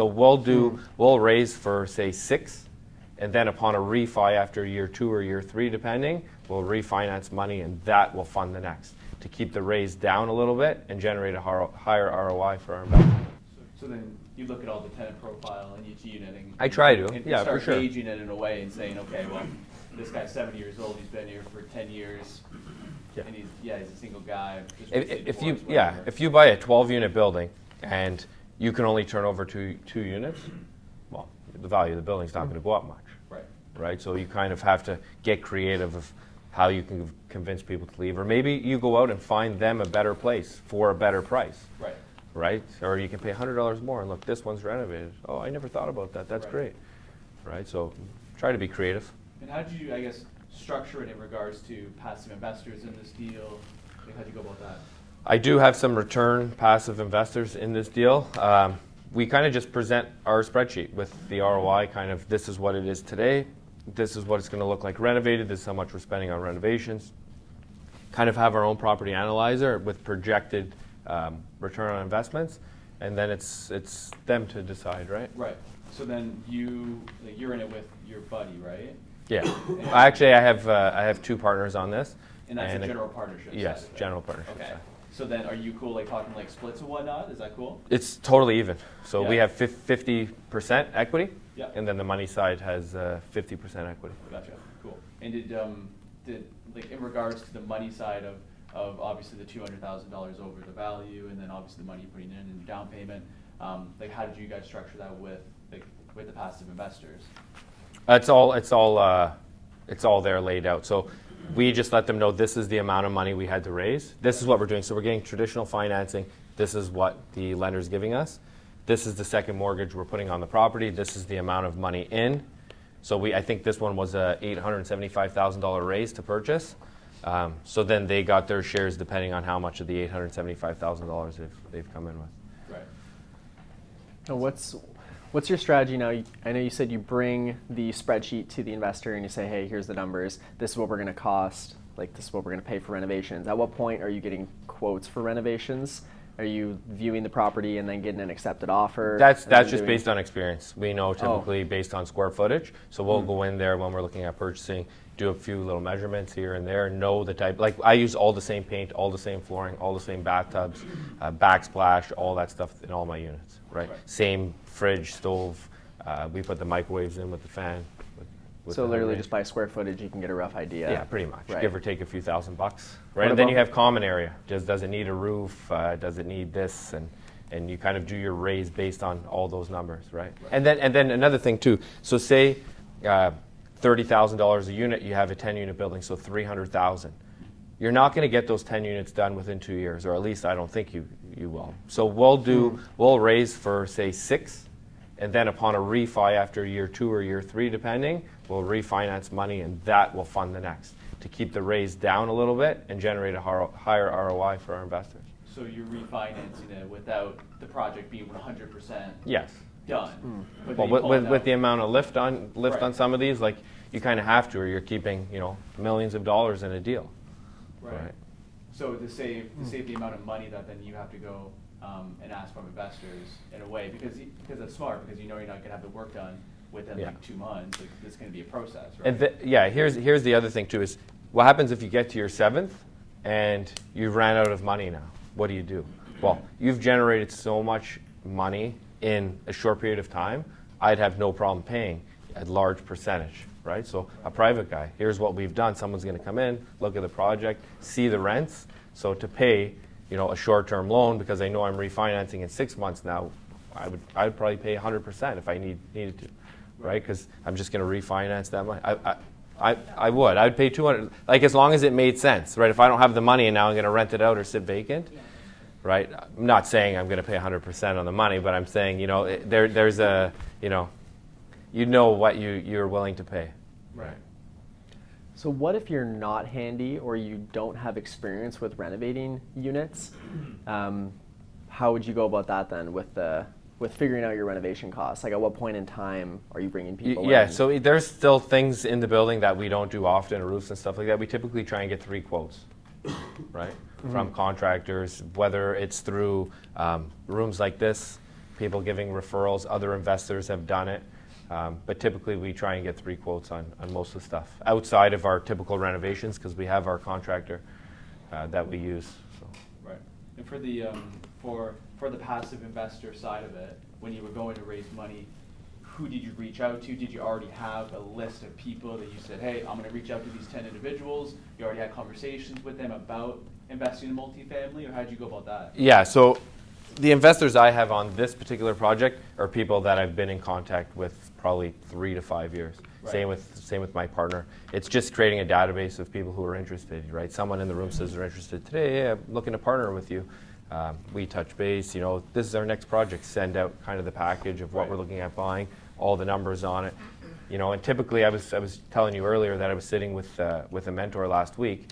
So we'll do, hmm. we'll raise for, say, six, and then upon a refi after year two or year three, depending, we'll refinance money, and that will fund the next, to keep the raise down a little bit and generate a higher ROI for our investment. So then you look at all the tenant profile and each unit and. I try to, and yeah, for start sure. gauging it in a way and saying, okay, well, this guy's seventy years old, he's been here for ten years. Yeah. And he's, yeah, he's a single guy. just If, if you, yeah, if you buy a 12-unit building and you can only turn over two, two units, well, the value of the building's not gonna go up much. Right, right? So you kind of have to get creative of how you can convince people to leave, or maybe you go out and find them a better place for a better price, right. right? Or you can pay hundred dollars more and look, this one's renovated. Oh, I never thought about that. That's Right. great, right? So try to be creative. And how did you, I guess, structure it in regards to passive investors in this deal? Like, how'd you go about that? I do have some return passive investors in this deal. Um, we kind of just present our spreadsheet with the ROI, kind of this is what it is today, this is what it's going to look like renovated, this is how much we're spending on renovations. Kind of have our own property analyzer with projected um, return on investments, and then it's it's them to decide, right? Right, so then you, like, you're in it with your buddy, right? Yeah. Actually, I have uh, I have two partners on this. And that's a it- general partnership Yes, general partnership. Okay, side. So then are you cool, like, talking like splits and whatnot? Is that cool? It's totally even. So we have fifty percent equity, Yeah. and then the money side has uh, fifty percent equity. Gotcha, cool. And did, um, did, like, in regards to the money side of, of obviously the two hundred thousand dollars over the value, and then obviously the money you're putting in and the down payment, um, like, how did you guys structure that with, like, with the passive investors? It's all it's all uh, it's all there laid out. So we just let them know this is the amount of money we had to raise. This is what we're doing. So we're getting traditional financing. This is what the lender's giving us. This is the second mortgage we're putting on the property. This is the amount of money in. So we I think this one was a eight hundred seventy-five thousand dollar raise to purchase. Um, so then they got their shares depending on how much of the eight hundred seventy-five thousand dollars they've they've come in with. Right. Now, what's what's your strategy now? I know you said you bring the spreadsheet to the investor and you say, "Hey, here's the numbers. This is what we're going to cost. Like this is what we're going to pay for renovations." At what point are you getting quotes for renovations? Are you viewing the property and then getting an accepted offer? That's that's just doing- based on experience. We know oh. typically based on square footage. So we'll hmm. go in there when we're looking at purchasing, do a few little measurements here and there, know the type. Like I use all the same paint, all the same flooring, all the same bathtubs, uh, backsplash, all that stuff in all my units. Right. Right. Same fridge, stove. Uh, we put the microwaves in with the fan. With, with So the literally, just by square footage, you can get a rough idea. Yeah, pretty much. Right. Give or take a few thousand bucks. Right. What and then you have common area. Does does it need a roof? Uh, does it need this? And and you kind of do your raise based on all those numbers, right? And then and then another thing too. So say uh, thirty thousand dollars a unit. You have a ten unit building, so three hundred thousand. You're not going to get those ten units done within two years, or at least I don't think you you will. So we'll do hmm. we'll raise for say six. And then upon a refi after year two or year three, depending, we'll refinance money and that will fund the next to keep the raise down a little bit and generate a higher ROI for our investors. So you're refinancing it without the project being one hundred percent Yes. Done? But Well, with, with, with the amount of lift on lift on some of these, like you kind of have to, or you're keeping you know millions of dollars in a deal. Right. Right. So to save, to save the amount of money that then you have to go um, and ask from investors in a way, because, y- because that's smart, because you know you're not gonna have the work done within Yeah. like two months, like, this is gonna be a process, right? And th- yeah, here's here's the other thing too is what happens if you get to your seventh and you've ran out of money now? What do you do? Well, you've generated so much money in a short period of time. I'd have no problem paying a large percentage, right? So a private guy, here's what we've done. Someone's going to come in, look at the project, see the rents. So to pay, you know, a short-term loan because I know I'm refinancing in six months now, I would I would probably pay 100% if I need needed to, right? Because I'm just going to refinance that money. I, I, I, I would. I'd pay 200, like as long as it made sense, right? If I don't have the money and now I'm going to rent it out or sit vacant, right? I'm not saying I'm going to pay 100% on the money, but I'm saying, you know, it, there, there's a, you know, you know what you, you're willing to pay. Right. So what if you're not handy or you don't have experience with renovating units? Um, how would you go about that then with the with figuring out your renovation costs? Like at what point in time are you bringing Y- people Yeah, in? so there's still things in the building that we don't do often, roofs and stuff like that. We typically try and get three quotes, right, from contractors, whether it's through um, rooms like this, people giving referrals. Other investors have done it. Um, but typically, we try and get three quotes on, on most of the stuff outside of our typical renovations because we have our contractor uh, that we use. So. Right. And for the, um, for, for the passive investor side of it, when you were going to raise money, who did you reach out to? Did you already have a list of people that you said, hey, I'm gonna reach out to these ten individuals? You already had conversations with them about investing in multifamily, or how did you go about that? Yeah, so the investors I have on this particular project are people that I've been in contact with probably three to five years. Right. Same with same with my partner. It's just creating a database of people who are interested. Right? Someone in the room says they're interested today. Yeah, I'm looking to partner with you. Um, we touch base. You know, this is our next project. Send out kind of the package of what Right. we're looking at buying, all the numbers on it. You know, and typically I was I was telling you earlier that I was sitting with uh, with a mentor last week,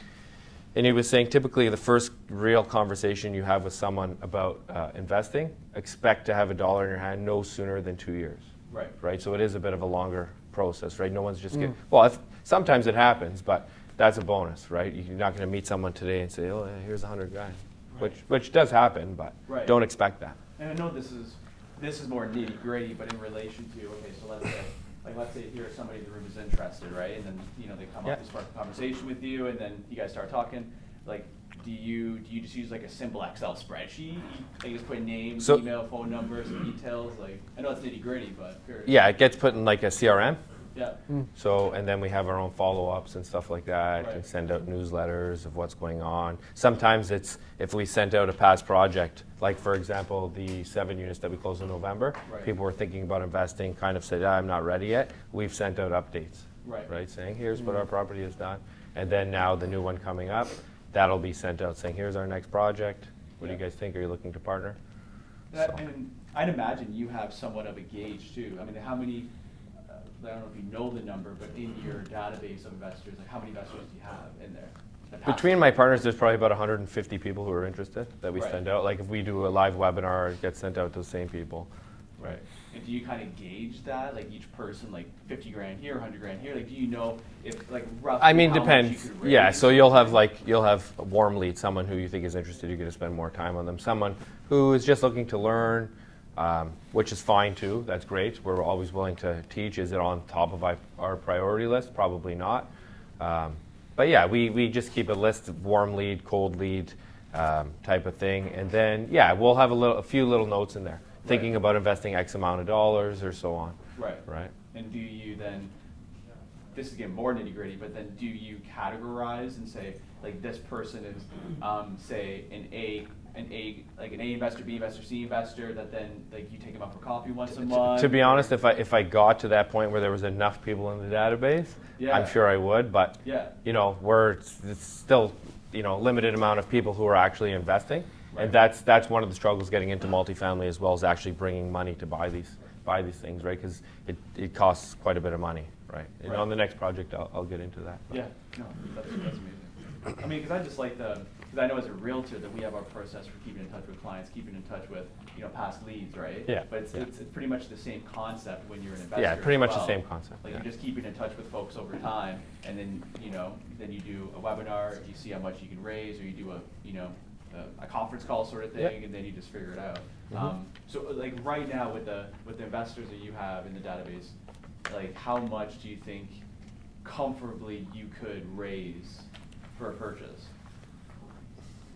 and he was saying typically the first real conversation you have with someone about uh, investing, expect to have a dollar in your hand no sooner than two years. Right. Right. So it is a bit of a longer process, right? No one's just get well. If, sometimes it happens, but that's a bonus, right? You're not going to meet someone today and say, "Oh, yeah, here's a hundred grand," which which does happen, but Right. don't expect that. And I know this is, this is more nitty gritty, but in relation to, okay, so let's say, like, let's say here somebody in the room is interested, right? And then, you know, they come up, they start a conversation with you, and then you guys start talking. Like, do you, do you just use like a simple Excel spreadsheet? Like, just put names, So- email, phone numbers, details, like, I know it's nitty gritty, but. curious. Yeah, it gets put in like a CRM. Yeah, So, and then we have our own follow-ups and stuff like that, Right. and send out newsletters of what's going on. Sometimes it's if we sent out a past project, like for example, the seven units that we closed in November. Right. People were thinking about investing, kind of said, "Ah, "I'm not ready yet." We've sent out updates, Right. Right, saying, "Here's what our property has done," and then now the new one coming up, that'll be sent out saying, "Here's our next project. What do you guys think? Are you looking to partner?" That, So- and I'd imagine you have somewhat of a gauge too. I mean, how many, I don't know if you know the number, but in your database of investors, like how many investors do you have in there? The Between my partners, there's probably about 150 people who are interested that we Right. send out. Like if we do a live webinar, it gets sent out to the same people. Right. And do you kind of gauge that, like each person, like fifty grand here, hundred grand here? Like, do you know if, like, roughly I mean, how much depends. you could Yeah, so you'll have like you'll have a warm lead, someone who you think is interested. You're going to spend more time on them. Someone who is just looking to learn, um, which is fine too. That's great. We're always willing to teach. Is it on top of our- priority list? Probably not. Um, but yeah, we, we just keep a list of warm lead, cold lead um, type of thing, and then yeah, we'll have a little, a few little notes in there, thinking Right. about investing X amount of dollars or so on. Right. Right. And do you then, this is getting more nitty gritty, but then do you categorize and say, like, this person is, um, say, an A, an A, like an A investor, B investor, C investor, that then, like, you take them out for coffee once a To- month? To be honest, if I if I got to that point where there was enough people in the database, Yeah. I'm sure I would. But Yeah. you know, we're it's, it's still you know limited amount of people who are actually investing, Right. and that's that's one of the struggles getting into multifamily as well as actually bringing money to buy these buy these things, right? Because it, it costs quite a bit of money, right? And Right. on the next project, I'll, I'll get into that. but- Yeah, no, that's, that's amazing. I mean, because I just like the, because I know as a realtor that we have our process for keeping in touch with clients, keeping in touch with, you know, past leads, right? Yeah, But it's, yeah. it's, it's pretty much the same concept when you're an investor Yeah, pretty much the same concept, Like yeah. you're just keeping in touch with folks over time, and then, you know, then you do a webinar, you see how much you can raise, or you do a, you know, a, a conference call sort of thing, and then you just figure it out. Mhm. Um, so like right now with the, with the investors that you have in the database, like how much do you think comfortably you could raise for a purchase?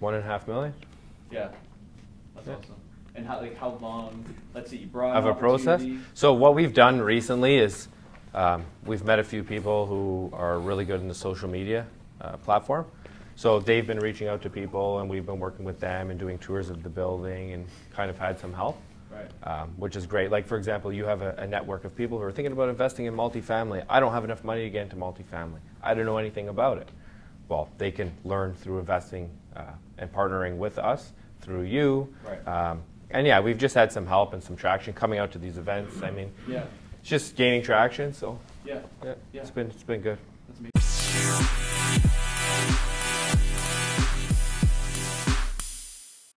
One and a half million Yeah, that's Yeah. awesome. And how, like, how long, let's say you brought of a process. opportunity- So what we've done recently is um, we've met a few people who are really good in the social media uh, platform. So they've been reaching out to people, and we've been working with them and doing tours of the building, and kind of had some help, Right, um, which is great. Like for example, you have a, a network of people who are thinking about investing in multifamily. I don't have enough money to get into multifamily. I don't know anything about it. Well, they can learn through investing uh, and partnering with us through you. Right. Um, and yeah, we've just had some help and some traction coming out to these events. I mean, yeah, it's just gaining traction. So yeah, yeah, Yeah. it's been it's been good.